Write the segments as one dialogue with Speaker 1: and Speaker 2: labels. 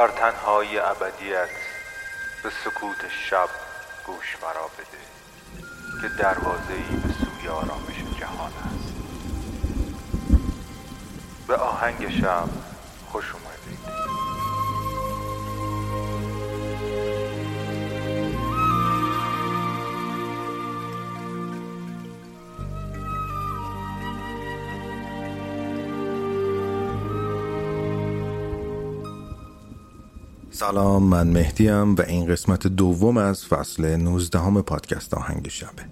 Speaker 1: در تنهای ابدیت به سکوت شب گوش مرا بده که دروازه ای به سوی آرامش جهان است. به آهنگ شب خوش اومدید
Speaker 2: سلام من مهدیم و این قسمت دوم از فصل 19 هم پادکست آهنگ شبه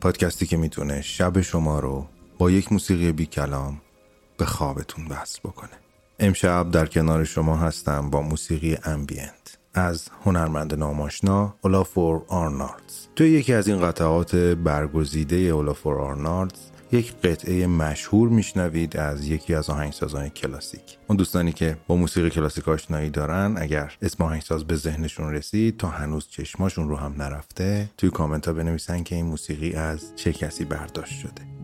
Speaker 2: پادکستی که می‌تونه شب شما رو با یک موسیقی بی کلام به خوابتون وصل بکنه. امشب در کنار شما هستم با موسیقی ambient از هنرمند نام‌آشنا اولافور آرنالدز توی یکی از این قطعات برگزیده اولافور آرنالدز یک قطعه مشهور میشنوید از یکی از آهنگسازان کلاسیک. اون دوستانی که با موسیقی کلاسیک آشنایی دارن اگر اسم آهنگساز به ذهنشون رسید تا هنوز چشماشون رو هم نرفته توی کامنت ها بنویسن که این موسیقی از چه کسی برداشت شده.